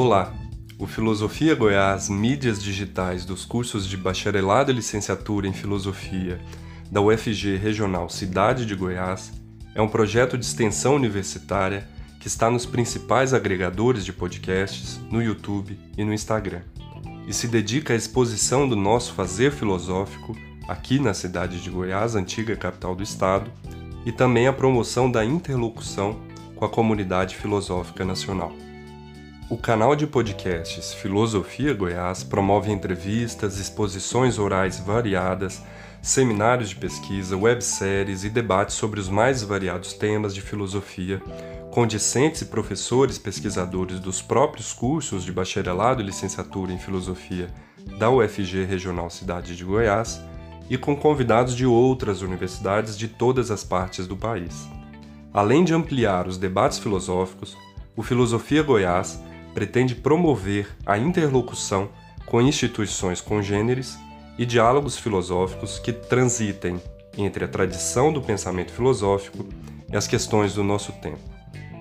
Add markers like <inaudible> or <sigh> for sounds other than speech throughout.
Olá! O Filosofia Goiás Mídias Digitais dos cursos de Bacharelado e Licenciatura em Filosofia da UFG Regional Cidade de Goiás é um projeto de extensão universitária que está nos principais agregadores de podcasts, no YouTube e no Instagram, e se dedica à exposição do nosso fazer filosófico aqui na cidade de Goiás, antiga capital do estado, e também à promoção da interlocução com a comunidade filosófica nacional. O canal de podcasts Filosofia Goiás promove entrevistas, exposições orais variadas, seminários de pesquisa, webséries e debates sobre os mais variados temas de filosofia, com discentes e professores pesquisadores dos próprios cursos de bacharelado e licenciatura em filosofia da UFG Regional Cidade de Goiás e com convidados de outras universidades de todas as partes do país. Além de ampliar os debates filosóficos, o Filosofia Goiás pretende promover a interlocução com instituições congêneres e diálogos filosóficos que transitem entre a tradição do pensamento filosófico e as questões do nosso tempo.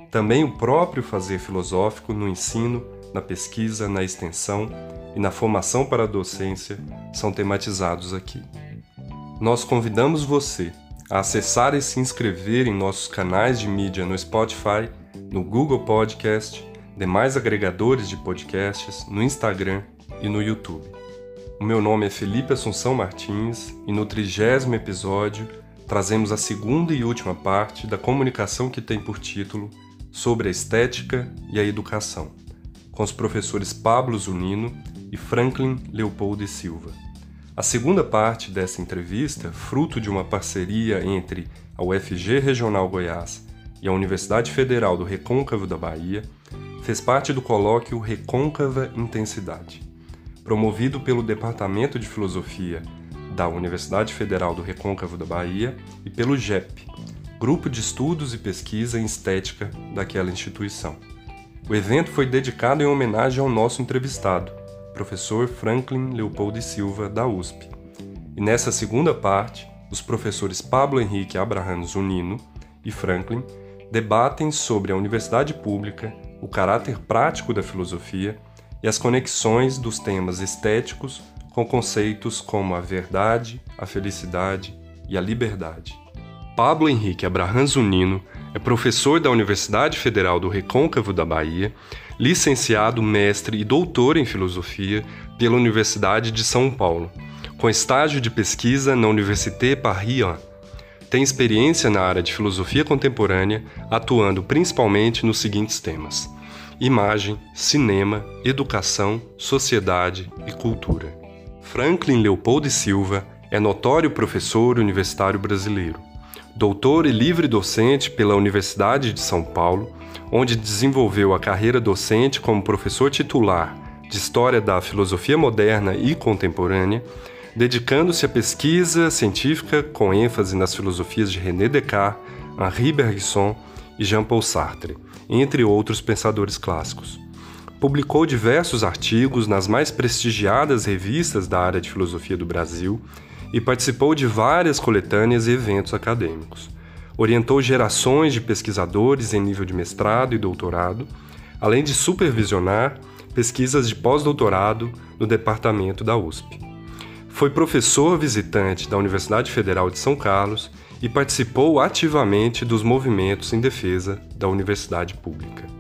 Também o próprio fazer filosófico no ensino, na pesquisa, na extensão e na formação para a docência são tematizados aqui. Nós convidamos você a acessar e se inscrever em nossos canais de mídia no Spotify, no Google Podcast demais agregadores de podcasts, no Instagram e no YouTube. O meu nome é Felipe Assunção Martins e no trigésimo episódio trazemos a segunda e última parte da comunicação que tem por título Sobre a Estética e a Educação, com os professores Pablo Zunino e Franklin Leopoldo e Silva. A segunda parte dessa entrevista, fruto de uma parceria entre a UFG Regional Goiás e a Universidade Federal do Recôncavo da Bahia, fez parte do colóquio Recôncava Intensidade, promovido pelo Departamento de Filosofia da Universidade Federal do Recôncavo da Bahia e pelo GEP, Grupo de Estudos e Pesquisa em Estética daquela instituição. O evento foi dedicado em homenagem ao nosso entrevistado, professor Franklin Leopoldo Silva, da USP. E nessa segunda parte, os professores Pablo Henrique Abraham Zunino e Franklin debatem sobre a universidade pública o caráter prático da filosofia e as conexões dos temas estéticos com conceitos como a verdade, a felicidade e a liberdade. Pablo Henrique Abraham Zunino é professor da Universidade Federal do Recôncavo da Bahia, licenciado, mestre e doutor em filosofia pela Universidade de São Paulo, com estágio de pesquisa na Université Paris tem experiência na área de filosofia contemporânea, atuando principalmente nos seguintes temas: imagem, cinema, educação, sociedade e cultura. Franklin Leopoldo Silva é notório professor universitário brasileiro, doutor e livre docente pela Universidade de São Paulo, onde desenvolveu a carreira docente como professor titular de História da Filosofia Moderna e Contemporânea dedicando-se à pesquisa científica com ênfase nas filosofias de René Descartes, Henri Bergson e Jean-Paul Sartre, entre outros pensadores clássicos. Publicou diversos artigos nas mais prestigiadas revistas da área de filosofia do Brasil e participou de várias coletâneas e eventos acadêmicos. Orientou gerações de pesquisadores em nível de mestrado e doutorado, além de supervisionar pesquisas de pós-doutorado no departamento da USP. Foi professor visitante da Universidade Federal de São Carlos e participou ativamente dos movimentos em defesa da universidade pública.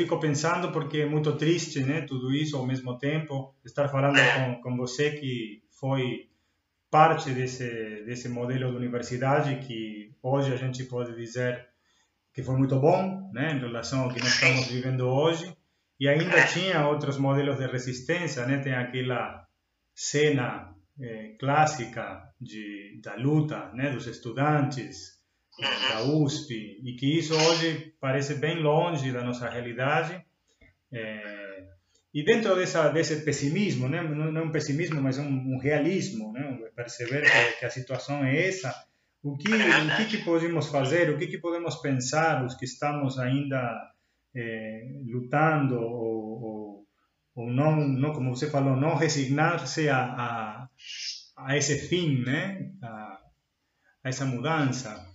Fico pensando porque é muito triste, né, tudo isso ao mesmo tempo, estar falando com, com você que foi parte desse desse modelo de universidade que hoje a gente pode dizer que foi muito bom, né, em relação ao que nós estamos vivendo hoje. E ainda tinha outros modelos de resistência, né? Tem aquela cena eh, clássica de, da luta, né, dos estudantes da USP, e que isso hoje parece bem longe da nossa realidade. É, e dentro dessa, desse pessimismo, né, não, não um pessimismo, mas um, um realismo, né, perceber que, que, a situação é essa, o que, o que, que podemos fazer, o que, que podemos pensar, os que estamos ainda é, lutando ou, ou, ou, não, não, como você falou, não resignar-se a, a, a, esse fim, né, a, a essa mudança.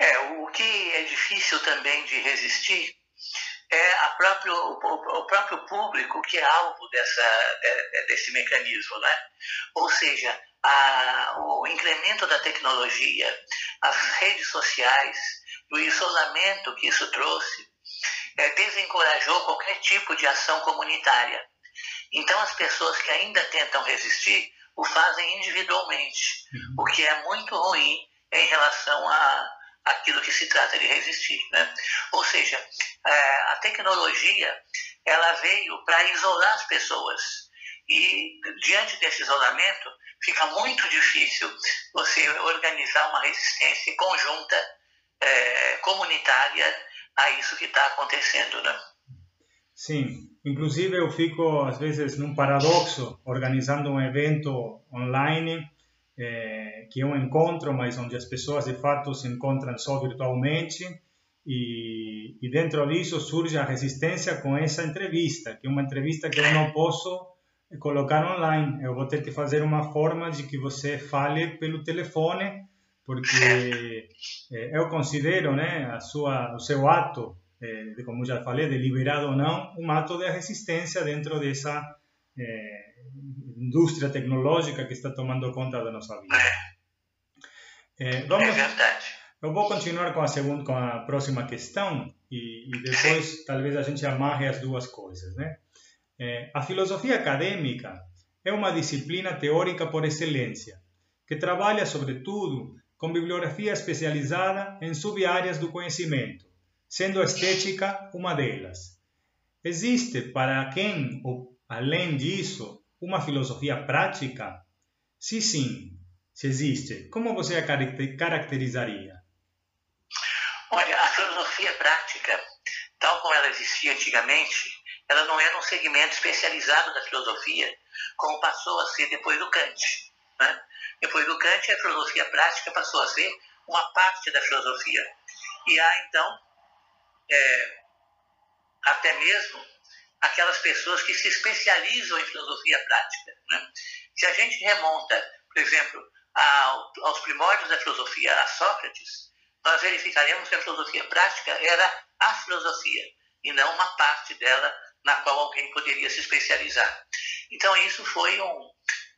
É, o que é difícil também de resistir é a próprio, o, próprio público que é alvo dessa, desse mecanismo. Né? Ou seja, a, o incremento da tecnologia, as redes sociais, o isolamento que isso trouxe, é, desencorajou qualquer tipo de ação comunitária. Então, as pessoas que ainda tentam resistir o fazem individualmente, o que é muito ruim em relação a aquilo que se trata de resistir. Né? Ou seja, é, a tecnologia ela veio para isolar as pessoas. E diante desse isolamento, fica muito difícil você organizar uma resistência conjunta, é, comunitária a isso que está acontecendo. Né? Sim, inclusive eu fico às vezes num paradoxo organizando um evento online é, que é um encontro, mas onde as pessoas de fato se encontram só virtualmente. E, e, dentro disso surge a resistência com essa entrevista, que é uma entrevista que eu não posso colocar online. Eu vou ter que fazer uma forma de que você fale pelo telefone, porque é, eu considero, né, a sua, o seu ato, como já falei, deliberado ou não, um ato de resistência dentro dessa é, indústria tecnológica que está tomando conta da nossa vida. É, vamos, é verdade. Eu vou continuar com a segunda, com a próxima questão e, e depois talvez a gente amarre as duas coisas, né? É, a filosofia acadêmica é uma disciplina teórica por excelência, que trabalha, sobretudo, com bibliografia especializada em sub-áreas do conhecimento, sendo a estética uma delas. Existe para quem, além disso, uma filosofia prática? Se sim, se existe, como você a caracterizaria? Olha, a filosofia prática, tal como ela existia antigamente, ela não era um segmento especializado da filosofia, como passou a ser depois do Kant. Né? Depois do Kant, a filosofia prática passou a ser uma parte da filosofia. E há, então, é, até mesmo aquelas pessoas que se especializam em filosofia prática. Né? Se a gente remonta, por exemplo, aos primórdios da filosofia, a Sócrates, nós verificaremos que a filosofia prática era a filosofia e não uma parte dela na qual alguém poderia se especializar. Então isso foi um,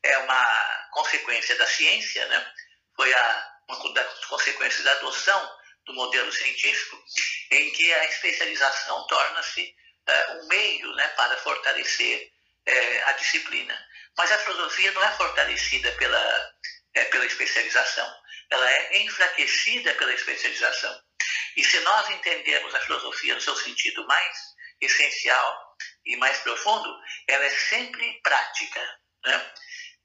é uma consequência da ciência, né? foi a, uma das consequências da adoção do modelo científico, em que a especialização torna-se é, um meio né, para fortalecer é, a disciplina. Mas a filosofia não é fortalecida pela, é, pela especialização, ela é enfraquecida pela especialização. E se nós entendermos a filosofia no seu sentido mais essencial e mais profundo, ela é sempre prática. Né?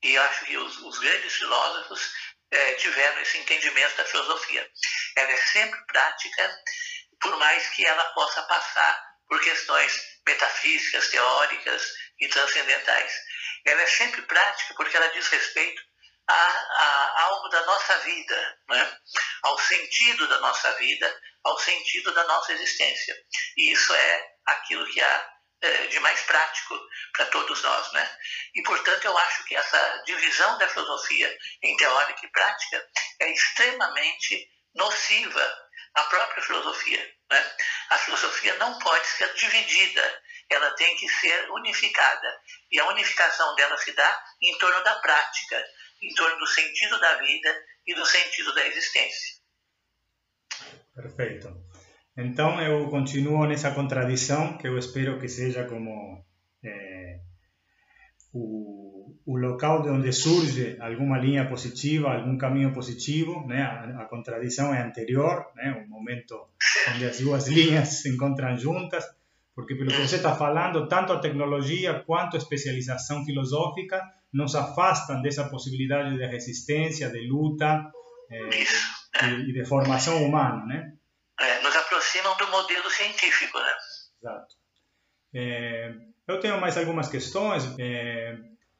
E eu acho que os, os grandes filósofos é, tiveram esse entendimento da filosofia. Ela é sempre prática, por mais que ela possa passar por questões metafísicas, teóricas e transcendentais. Ela é sempre prática porque ela diz respeito a, a algo da nossa vida, né? ao sentido da nossa vida, ao sentido da nossa existência. E isso é aquilo que há é, de mais prático para todos nós. Né? E, portanto, eu acho que essa divisão da filosofia em teórica e prática é extremamente nociva à própria filosofia. Né? A filosofia não pode ser dividida, ela tem que ser unificada. E a unificação dela se dá em torno da prática, em torno do sentido da vida e do sentido da existência. Perfeito. Então eu continuo nessa contradição que eu espero que seja como é, o, o local de onde surge alguma linha positiva, algum caminho positivo, né? A, a contradição é anterior, né? O momento onde as duas linhas se encontram juntas, porque pelo que você está falando, tanto a tecnologia quanto a especialização filosófica nos afastam dessa possibilidade de resistência, de luta eh, e, de formação humana, né? É, nos aproximam do modelo científico, né? Exato. É, eu tenho mais algumas questões. É,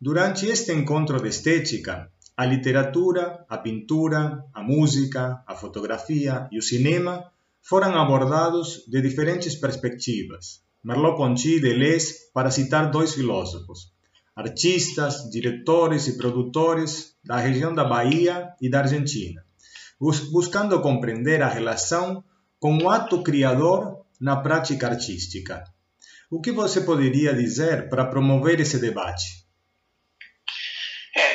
Durante este encontro de estética, a literatura, a pintura, a música, a fotografia e o cinema foram abordados de diferentes perspectivas. Merleau-Ponty e Deleuze, para citar dois filósofos, artistas, diretores e produtores da região da Bahia e da Argentina, buscando compreender a relação com o ato criador na prática artística. O que você poderia dizer para promover esse debate?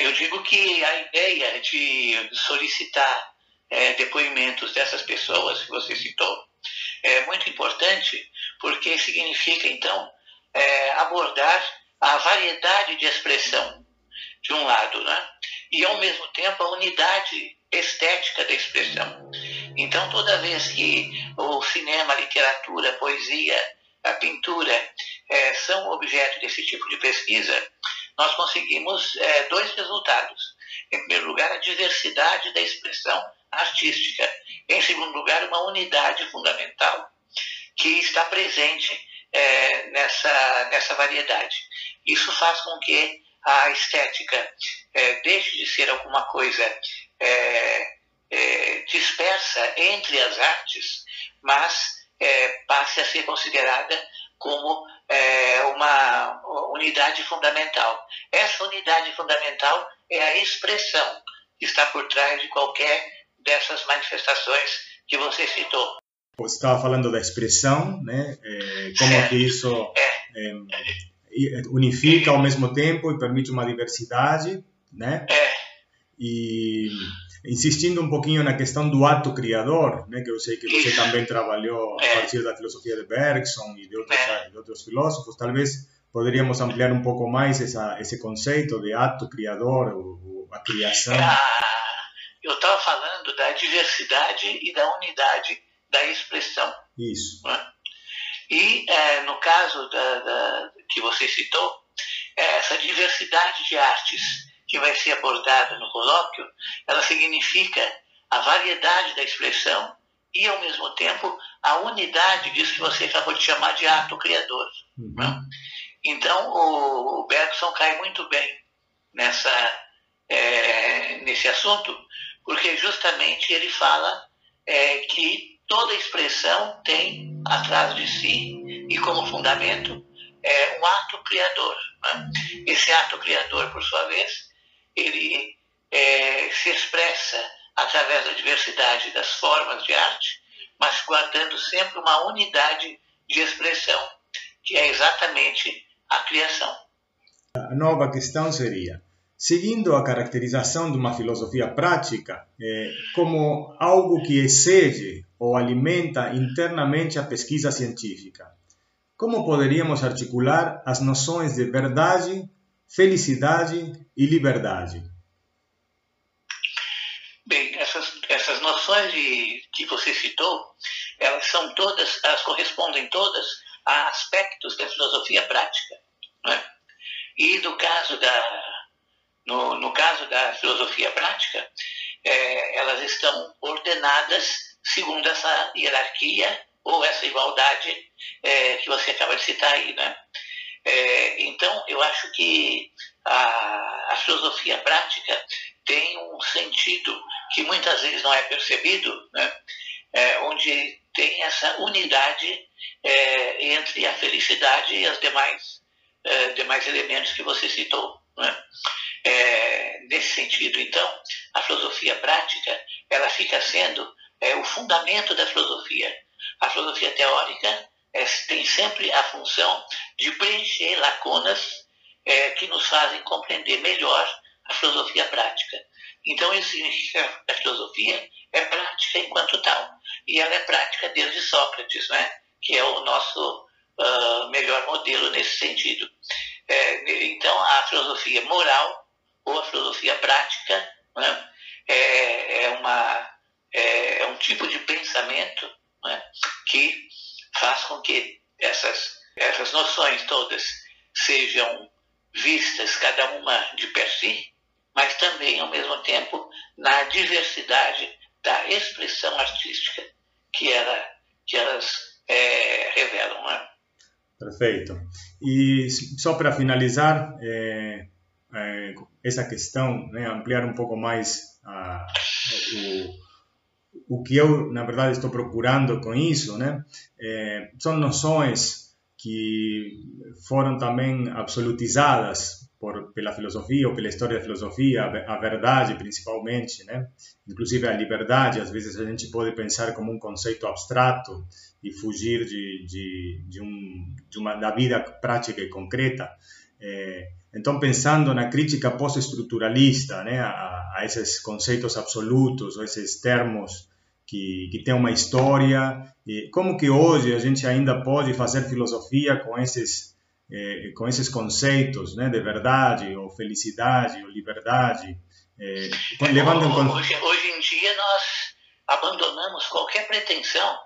Eu digo que a ideia de solicitar é, depoimentos dessas pessoas que você citou é muito importante, porque significa, então, é, abordar a variedade de expressão, de um lado, né? e ao mesmo tempo a unidade estética da expressão. Então, toda vez que o cinema, a literatura, a poesia, a pintura é, são objeto desse tipo de pesquisa, nós conseguimos é, dois resultados. Em primeiro lugar, a diversidade da expressão artística. Em segundo lugar, uma unidade fundamental que está presente é, nessa, nessa variedade. Isso faz com que a estética é, deixe de ser alguma coisa é, é dispersa entre as artes, mas é, passe a ser considerada como é, uma unidade fundamental. Essa unidade fundamental é a expressão que está por trás de qualquer dessas manifestações que você citou. Você estava falando da expressão, né? É, como certo. que isso é. é. unifica ao mesmo tempo e permite uma diversidade, né? É. E insistindo um pouquinho na questão do ato criador, né, que eu sei que você também trabalhou a partir da filosofia de Bergson e de outros, de outros filósofos, talvez poderíamos ampliar um pouco mais essa, esse conceito de ato criador, ou, a criação. Ah, eu estava falando da diversidade e da unidade da expressão. Isso. Né? E é, no caso da, da, que você citou, é, essa diversidade de artes que vai ser abordada no colóquio, ela significa a variedade da expressão e, ao mesmo tempo, a unidade disso que você acabou de chamar de ato criador. Uhum. Né? Então, o, o Bergson cai muito bem nessa, é, nesse assunto, porque justamente ele fala é, que toda expressão tem atrás de si e como fundamento é, um ato criador. Né? Esse ato criador, por sua vez, ele é, se expressa através da diversidade das formas de arte, mas guardando sempre uma unidade de expressão, que é exatamente a criação. A nova questão seria, seguindo a caracterização de uma filosofia prática é, como algo que excede ou alimenta internamente a pesquisa científica, como poderíamos articular as noções de verdade, felicidade e liberdade? Bem, essas, essas noções de, que você citou, elas são todas, elas correspondem todas a aspectos da filosofia prática. Né? E no caso da, no, no caso da filosofia prática, é, elas estão ordenadas segundo essa hierarquia ou essa igualdade é, que você acaba de citar aí, né? É, então, eu acho que a, a, filosofia prática tem um sentido que muitas vezes não é percebido, né? É, onde tem essa unidade é, entre a felicidade e os demais, é, demais elementos que você citou. Né? É, nesse sentido, então, a filosofia prática ela fica sendo é, o fundamento da filosofia. A filosofia teórica é, tem sempre a função de preencher lacunas é, que nos fazem compreender melhor a filosofia prática. Então, isso significa que a filosofia é prática enquanto tal. E ela é prática desde Sócrates, né? que é o nosso uh, melhor modelo nesse sentido. é, então, a filosofia moral ou a filosofia prática né, é, é, uma, é, é, um tipo de pensamento né, que faz com que essas, essas noções todas sejam vistas, cada uma de per si, mas também, ao mesmo tempo, na diversidade da expressão artística que, ela, que elas é, revelam. Né? Perfeito. E só para finalizar, é, é, essa questão, né, ampliar um pouco mais a, o, o que eu, na verdade, estou procurando com isso, né, é, são noções que foram também absolutizadas por, pela filosofia ou pela história da filosofia, a, verdade principalmente, né? Inclusive a liberdade, às vezes a gente pode pensar como um conceito abstrato e fugir de, de, de, um, de uma da vida prática e concreta. É, então, pensando na crítica pós-estruturalista, né, a, a, esses conceitos absolutos, ou esses termos que, que têm uma história, e como que hoje a gente ainda pode fazer filosofia com esses é, com esses conceitos né, de verdade, ou felicidade, ou liberdade. É, levando em conta... hoje, hoje em dia nós abandonamos qualquer pretensão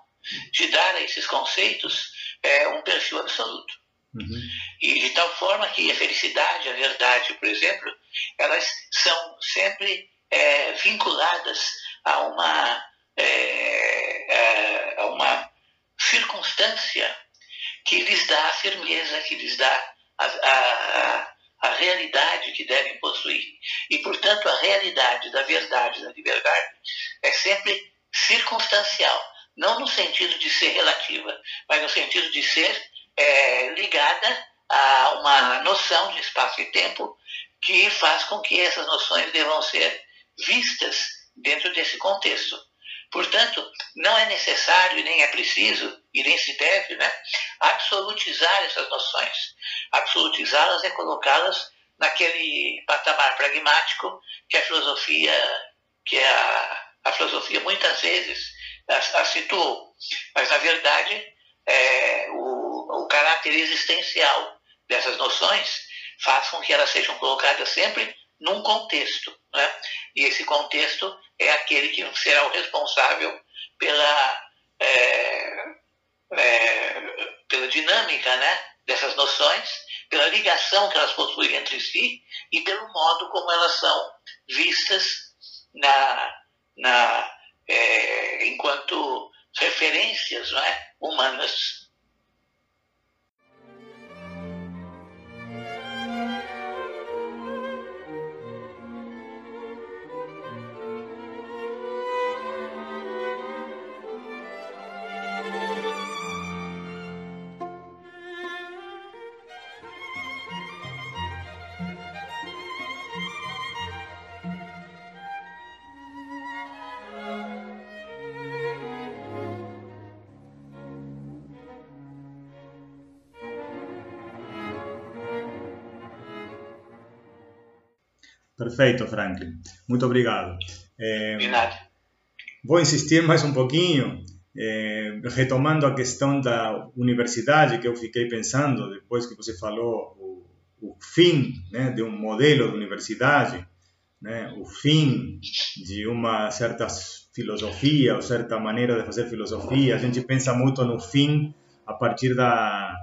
de dar a esses conceitos é, um perfil absoluto. Uhum. E de tal forma que a felicidade, a verdade, por exemplo, elas são sempre é, vinculadas a uma, é, a uma circunstância que lhes dá a firmeza, que lhes dá a, a, a realidade que devem possuir. E, portanto, a realidade da verdade, da liberdade, é sempre circunstancial, não no sentido de ser relativa, mas no sentido de ser é, ligada a uma noção de espaço e tempo que faz com que essas noções devam ser vistas dentro desse contexto. Portanto, não é necessário nem é preciso, e nem se deve, né, absolutizar essas noções. Absolutizá-las é colocá-las naquele patamar pragmático que a filosofia, que a, a filosofia muitas vezes a, a situou. Mas, na verdade, é, o, o caráter existencial dessas noções faz com que elas sejam colocadas sempre num contexto. Né? E esse contexto é aquele que será o responsável pela, é, é, pela dinâmica né, dessas noções, pela ligação que elas possuem entre si e pelo modo como elas são vistas na, na, é, enquanto referências não é, humanas Perfeito, Franklin. Muito obrigado. É, De nada. Vou insistir mais um pouquinho, é, retomando a questão da universidade, que eu fiquei pensando depois que você falou o, o fim né, de um modelo de universidade, né, o fim de uma certa filosofia ou certa maneira de fazer filosofia. A gente pensa muito no fim a partir da,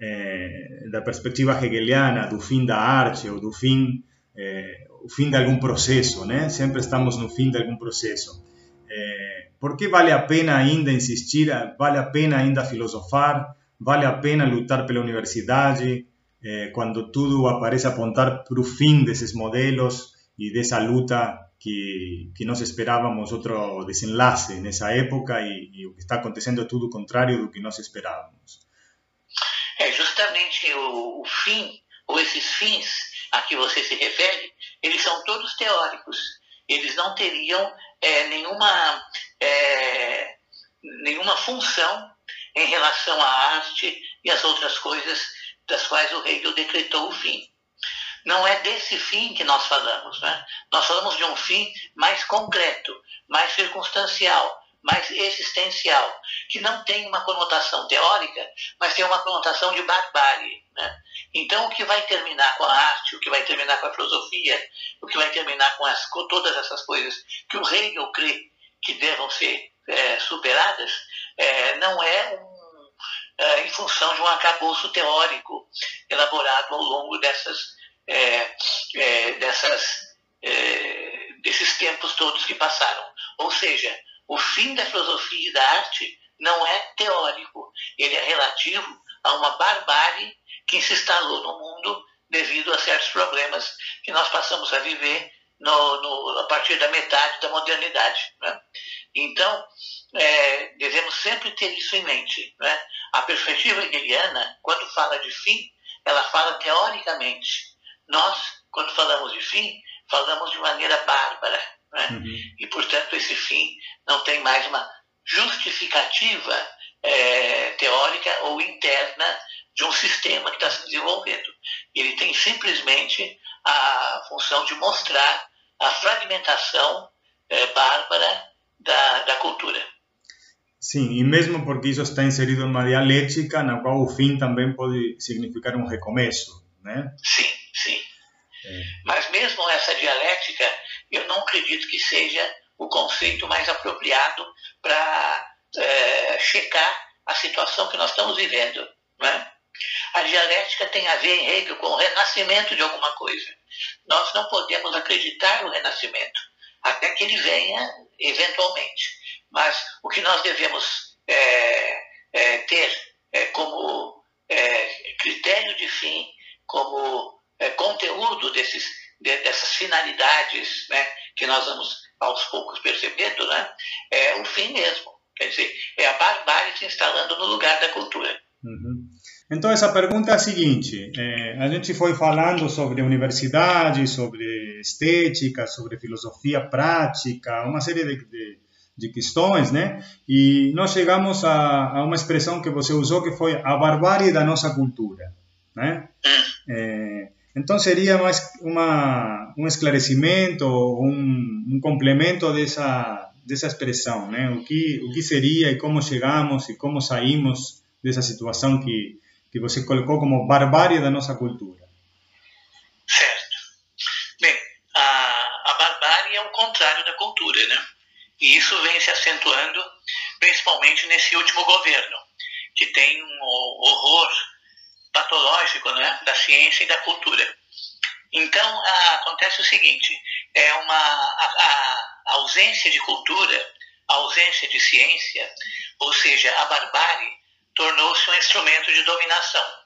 é, da perspectiva hegeliana, do fim da arte ou do fim o fim de algum processo, né? Sempre estamos no fim de algum processo. É, por que vale a pena ainda insistir? Vale a pena ainda filosofar? Vale a pena lutar pela universidade? É, quando tudo aparece apontar para o fim desses modelos e dessa luta que, que nós esperávamos outro desenlace nessa época e, e, o que está acontecendo é tudo o contrário do que nós esperávamos. É justamente o, o fim, ou esses fins a que você se refere, eles são todos teóricos. Eles não teriam é, nenhuma, é, nenhuma função em relação à arte e às outras coisas das quais o Hegel decretou o fim. Não é desse fim que nós falamos. Né? Nós falamos de um fim mais concreto, mais circunstancial, mais existencial, que não tem uma conotação teórica, mas tem uma conotação de barbárie. Né? Então, o que vai terminar com a arte, o que vai terminar com a filosofia, o que vai terminar com, as, com todas essas coisas que o Hegel crê que devam ser é, superadas, é, não é um, é, em função de um acabouço teórico elaborado ao longo dessas, é, é, dessas, é, desses tempos todos que passaram. Ou seja, o fim da filosofia e da arte não é teórico, ele é relativo a uma barbárie que se instalou no mundo devido a certos problemas que nós passamos a viver no, no, a partir da metade da modernidade. Né? Então, é, devemos sempre ter isso em mente. Né? A perspectiva hegeliana, quando fala de fim, ela fala teoricamente. Nós, quando falamos de fim, falamos de maneira bárbara. Né? Uhum. <laughs> E, portanto, esse fim não tem mais uma justificativa é, teórica ou interna de um sistema que está se desenvolvendo. Ele tem simplesmente a função de mostrar a fragmentação é, bárbara da, da cultura. Sim, e mesmo porque isso está inserido em uma dialética na qual o fim também pode significar um recomeço, né? Sim, sim. É. Mas mesmo essa dialética, eu não acredito que seja o conceito mais apropriado para é, checar a situação que nós estamos vivendo, né? A dialética tem a ver em Hegel com o renascimento de alguma coisa. Nós não podemos acreditar no renascimento até que ele venha eventualmente. Mas o que nós devemos é, é, ter é, como é, critério de fim, como é, conteúdo desses, de, dessas finalidades né, que nós vamos aos poucos percebendo, né, é o fim mesmo. Quer dizer, é a barbárie se instalando no lugar da cultura. Uhum. Então, essa pergunta é a seguinte: é, a gente foi falando sobre universidade, sobre estética, sobre filosofia prática, uma série de, de, de questões, né? E nós chegamos a, a, uma expressão que você usou que foi a barbárie da nossa cultura, né? É, então, seria mais uma, um esclarecimento, um, um complemento dessa, dessa expressão, né? O que, o que seria e como chegamos e como saímos dessa situação que que você colocou como barbárie da nossa cultura. Certo. Bem, a, a barbárie é o contrário da cultura, né? E isso vem se acentuando principalmente nesse último governo, que tem um horror patológico né, da ciência e da cultura. Então, a, acontece o seguinte: é uma a, a ausência de cultura, a ausência de ciência, ou seja, a barbárie, tornou-se um instrumento de dominação.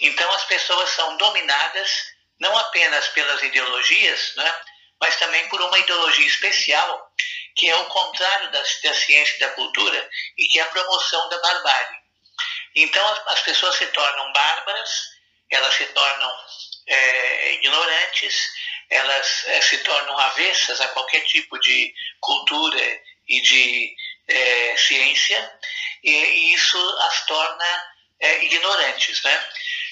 Então as pessoas são dominadas não apenas pelas ideologias, né, mas também por uma ideologia especial, que é o contrário da, da ciência e da cultura, e que é a promoção da barbárie. Então as, as pessoas se tornam bárbaras, elas se tornam é, ignorantes, elas é, se tornam avessas a qualquer tipo de cultura e de é, ciência, e isso as torna é, ignorantes. Né?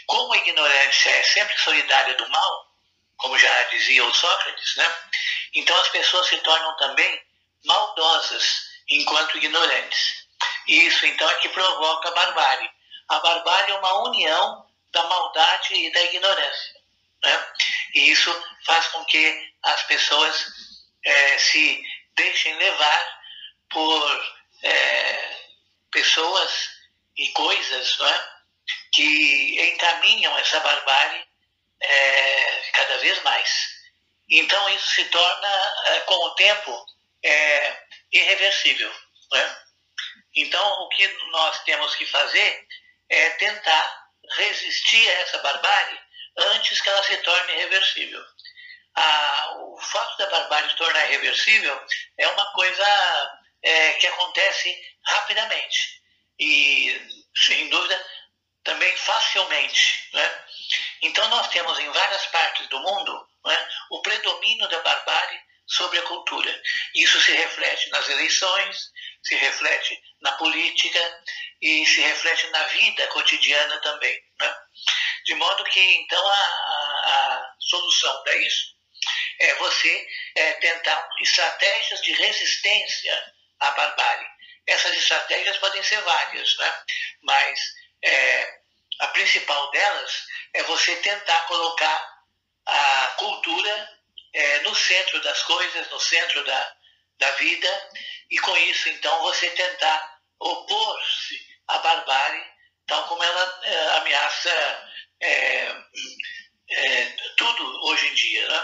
Como a ignorância é sempre solidária do mal, como já dizia o Sócrates, né? então as pessoas se tornam também maldosas enquanto ignorantes. E isso então é que provoca a barbárie. A barbárie é uma união da maldade e da ignorância. Né? E isso faz com que as pessoas é, se deixem levar por é, pessoas e coisas é? que encaminham essa barbárie é, cada vez mais. Então isso se torna, é, com o tempo, é, irreversível. É? Então o que nós temos que fazer é tentar resistir a essa barbárie antes que ela se torne irreversível. O fato da barbárie se tornar irreversível é uma coisa é, que acontece rapidamente e, sem dúvida, também facilmente. Né? Então, nós temos em várias partes do mundo né, o predomínio da barbárie sobre a cultura. Isso se reflete nas eleições, se reflete na política e se reflete na vida cotidiana também. Né? De modo que, então, a, a, solução para isso é você é, tentar estratégias de resistência a barbárie. Essas estratégias podem ser várias, né? mas é, a principal delas é você tentar colocar a cultura é, no centro das coisas, no centro da, da vida, e com isso, então, você tentar opor-se à barbárie, tal como ela é, ameaça é, é, tudo hoje em dia. Né?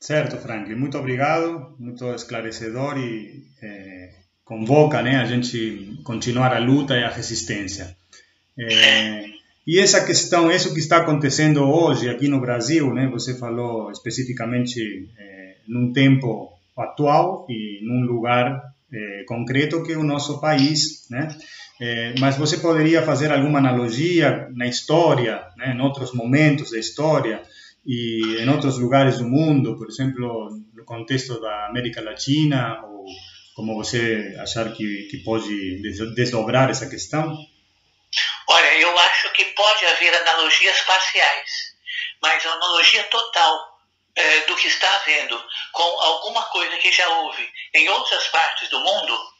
Certo, Franklin. Muito obrigado, muito esclarecedor e é, convoca né, a gente continuar a luta e a resistência. É, <laughs> e essa questão, isso que está acontecendo hoje aqui no Brasil, né? Você falou especificamente é, num tempo atual e num lugar é, concreto que é o nosso país, né? É, mas você poderia fazer alguma analogia na história, né? em outros momentos da história e em outros lugares do mundo, por exemplo, no contexto da América Latina, ou como você achar que, que pode desdobrar essa questão? Olha, eu acho que pode haver analogias parciais, mas a analogia total é, do que está havendo com alguma coisa que já houve em outras partes do mundo,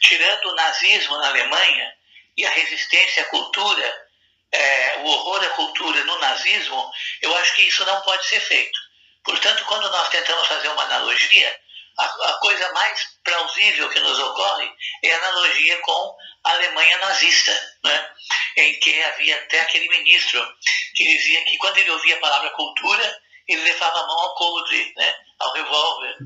tirando o nazismo na Alemanha e a resistência à cultura, é, o horror à cultura no nazismo, eu acho que isso não pode ser feito. Portanto, quando nós tentamos fazer uma analogia, a, a, coisa mais plausível que nos ocorre é a analogia com Alemanha nazista, né? em que havia até aquele ministro que dizia que quando ele ouvia a palavra cultura, ele levava a mão ao coldre, né? ao revólver.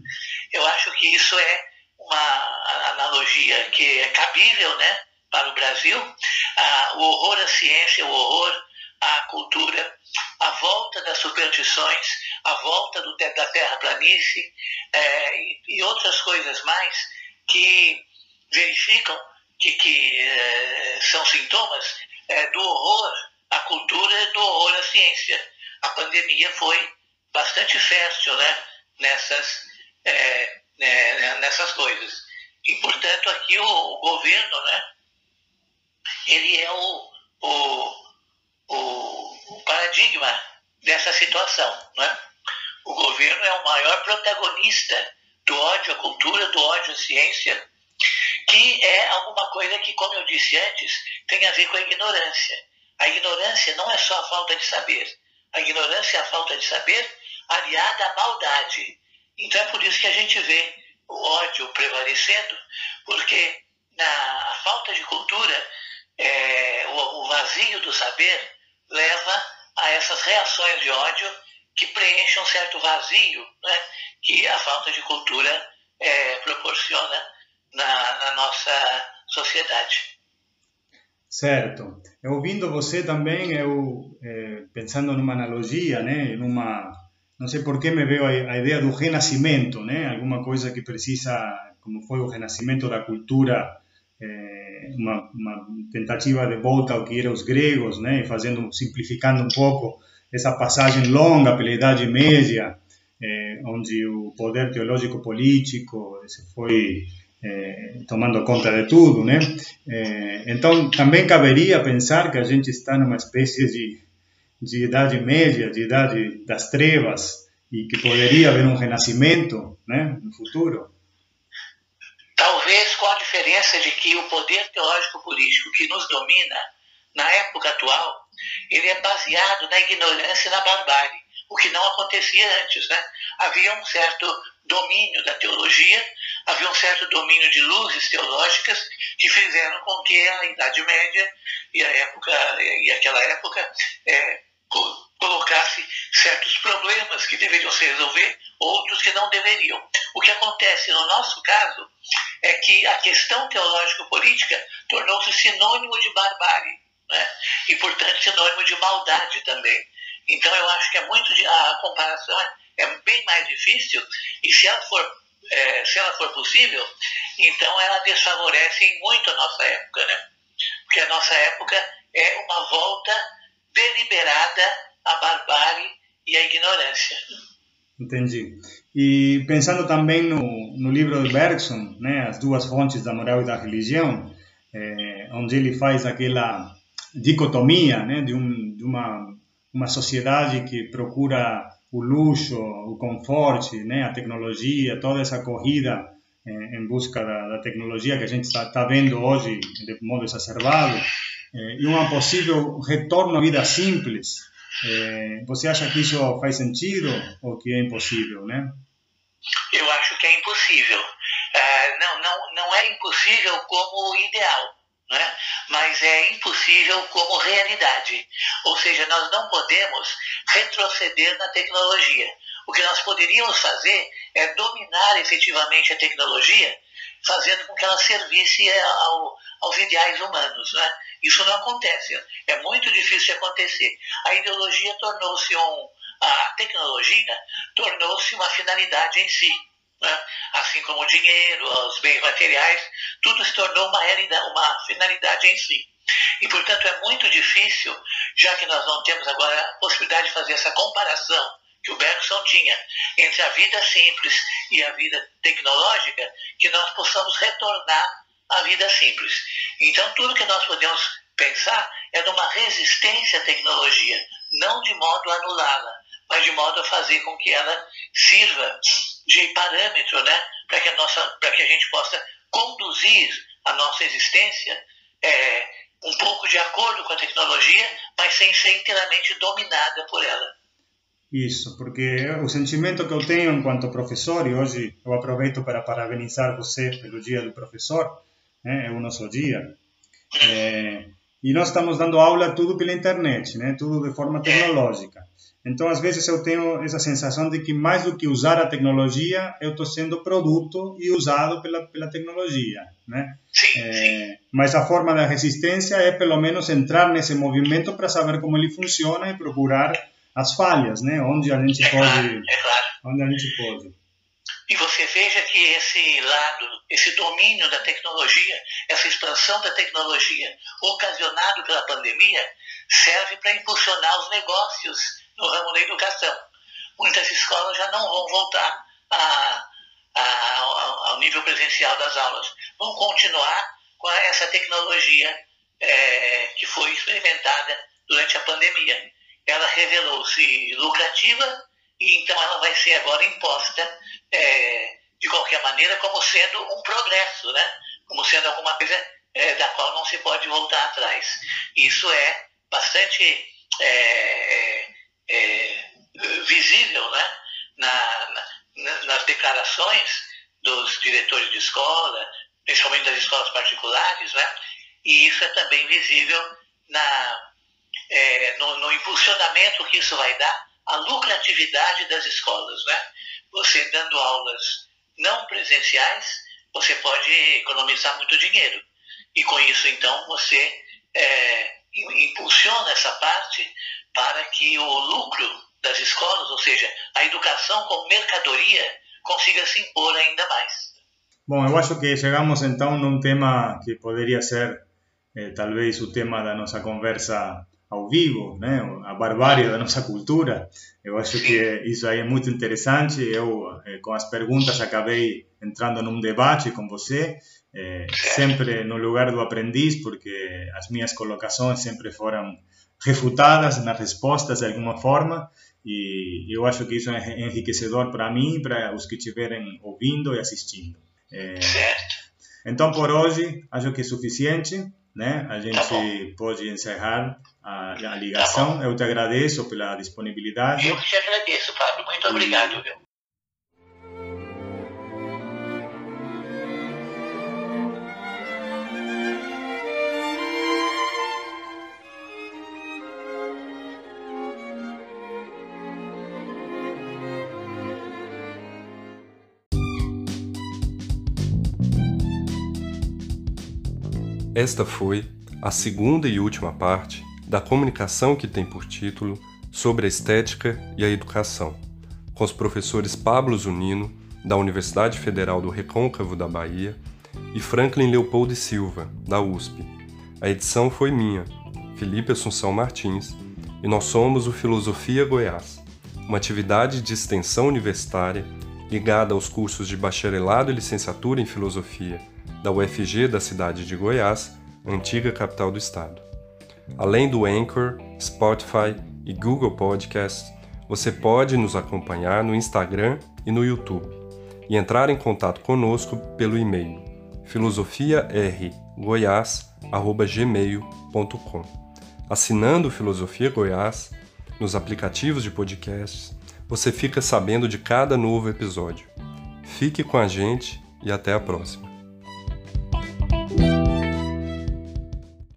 Eu acho que isso é uma analogia que é cabível né? para o Brasil. Ah, o horror à ciência, o horror à cultura, a volta das superstições, a volta do, da terra-planície é, e, e, outras coisas mais que verificam que, que é, são sintomas é, do horror à cultura e do horror à ciência. A pandemia foi bastante fértil né, nessas, é, nessas coisas. E, portanto, aqui o, o governo, né, ele é o o, o paradigma dessa situação. Né? O governo é o maior protagonista do ódio à cultura, do ódio à ciência, que é alguma coisa que, como eu disse antes, tem a ver com a ignorância. A ignorância não é só a falta de saber. A ignorância é a falta de saber aliada à maldade. Então é por isso que a gente vê o ódio prevalecendo, porque na falta de cultura, é, o, o vazio do saber, leva a essas reações de ódio que preenchem um certo vazio né, que a falta de cultura é, proporciona na, na, nossa sociedade. Certo. Ouvindo você também, eu é, pensando numa analogia, né, numa não sei por que me veio a, a, ideia do renascimento, né, alguma coisa que precisa, como foi o renascimento da cultura é, uma, uma, tentativa de volta ao que eram os gregos, né, fazendo, simplificando um pouco essa passagem longa pela Idade Média, é, onde o poder teológico político se foi é, tomando conta de tudo, né? então também caberia pensar que a gente está numa espécie de, de Idade Média, de Idade das Trevas, e que poderia haver um renascimento, né, no futuro. Talvez com a diferença de que o poder teológico político que nos domina na época atual, ele é baseado na ignorância e na barbárie, o que não acontecia antes. Né? Havia um certo domínio da teologia, havia um certo domínio de luzes teológicas que fizeram com que a Idade Média e a época e aquela época é, colocasse certos problemas que deveriam se resolver, outros que não deveriam. O que acontece no nosso caso é que a questão teológico-política tornou-se sinônimo de barbárie, né? e, portanto, sinônimo de maldade também. Então, eu acho que é muito a comparação é, bem mais difícil, e se ela for, é, se ela for possível, então ela desfavorece muito a nossa época, né? Porque a nossa época é uma volta deliberada à barbárie e à ignorância. Entendi. E pensando também no, no livro de Bergson, né, As Duas Fontes da Moral e da Religião, é, onde ele faz aquela dicotomia né, de, um, de uma, uma sociedade que procura o luxo, o conforto, né, a tecnologia, toda essa corrida em, em busca da, da, tecnologia que a gente está tá vendo hoje de modo exacerbado, é, e um possível retorno à vida simples. É, você acha que isso faz sentido ou que é impossível, né? Eu acho que é impossível. Uh, não, não, não é impossível como ideal, né? mas é impossível como realidade. Ou seja, nós não podemos retroceder na tecnologia. O que nós poderíamos fazer é dominar efetivamente a tecnologia, fazendo com que ela servisse ao, aos ideais humanos. Né? Isso não acontece, é muito difícil de acontecer. A ideologia tornou-se um. A tecnologia tornou-se uma finalidade em si. Né? Assim como o dinheiro, os bens materiais, tudo se tornou uma, uma finalidade em si. E, portanto, é muito difícil, já que nós não temos agora a possibilidade de fazer essa comparação que o Bergson tinha entre a vida simples e a vida tecnológica, que nós possamos retornar à vida simples. Então, tudo que nós podemos pensar é numa resistência à tecnologia, não de modo a anulá-la, mas de modo a fazer com que ela sirva de parâmetro, né, para que a nossa, para que a gente possa conduzir a nossa existência é, um pouco de acordo com a tecnologia, mas sem ser inteiramente dominada por ela. Isso, porque o sentimento que eu tenho enquanto professor, e hoje eu aproveito para parabenizar você pelo dia do professor, né, é o nosso dia, é, e nós estamos dando aula tudo pela internet, né, tudo de forma tecnológica. Então, às vezes, eu tenho essa sensação de que, mais do que usar a tecnologia, eu estou sendo produto e usado pela, pela tecnologia. Né? É, mas a forma da resistência é, pelo menos, entrar nesse movimento para saber como ele funciona e procurar as falhas, né? onde a gente é pode. Claro, é claro. Onde a gente pode. E você veja que esse lado, esse domínio da tecnologia, essa expansão da tecnologia ocasionado pela pandemia, serve para impulsionar os negócios no ramo da educação. Muitas escolas já não vão voltar a, a, ao nível presencial das aulas. Vão continuar com essa tecnologia é, que foi experimentada durante a pandemia. Ela revelou-se lucrativa e então ela vai ser agora imposta é, de qualquer maneira como sendo um progresso, né? como sendo alguma coisa é, da qual não se pode voltar atrás. Isso é bastante é, visível né? Na, na, nas declarações dos diretores de escola, principalmente das escolas particulares, né? e isso é também visível na, é, no, no, impulsionamento que isso vai dar à lucratividade das escolas. Né? Você dando aulas não presenciais, você pode economizar muito dinheiro. E com isso, então, você é, impulsiona essa parte para que o lucro das escolas, ou seja, a educação como mercadoria, consiga se impor ainda mais. Bom, eu acho que chegamos então num tema que poderia ser eh, talvez o tema da nossa conversa ao vivo, né? a barbárie da nossa cultura. Eu acho que isso aí é muito interessante. Eu, eh, com as perguntas, acabei entrando num debate com você, eh, sempre no lugar do aprendiz, porque as minhas colocações sempre foram refutadas nas respostas de alguma forma e eu acho que isso é enriquecedor para mim para os que estiverem ouvindo e assistindo. É, então, por hoje, acho que é suficiente. Né? A gente tá pode encerrar a, a ligação. Tá eu te agradeço pela disponibilidade. Eu te agradeço, Fábio. Muito obrigado. Viu? Esta foi a segunda e última parte da comunicação que tem por título Sobre a Estética e a Educação, com os professores Pablo Zunino, da Universidade Federal do Recôncavo da Bahia, e Franklin Leopoldo Silva, da USP. A edição foi minha, Felipe Assunção Martins, e nós somos o Filosofia Goiás, uma atividade de extensão universitária ligada aos cursos de bacharelado e licenciatura em filosofia da UFG da cidade de Goiás, antiga capital do estado. Além do Anchor, Spotify e Google Podcasts, você pode nos acompanhar no Instagram e no YouTube. e entrar em contato conosco pelo e-mail filosofiargoiás.gmail.com. Assinando Filosofia Goiás nos aplicativos de podcasts, você fica sabendo de cada novo episódio. Fique com a gente e até a próxima.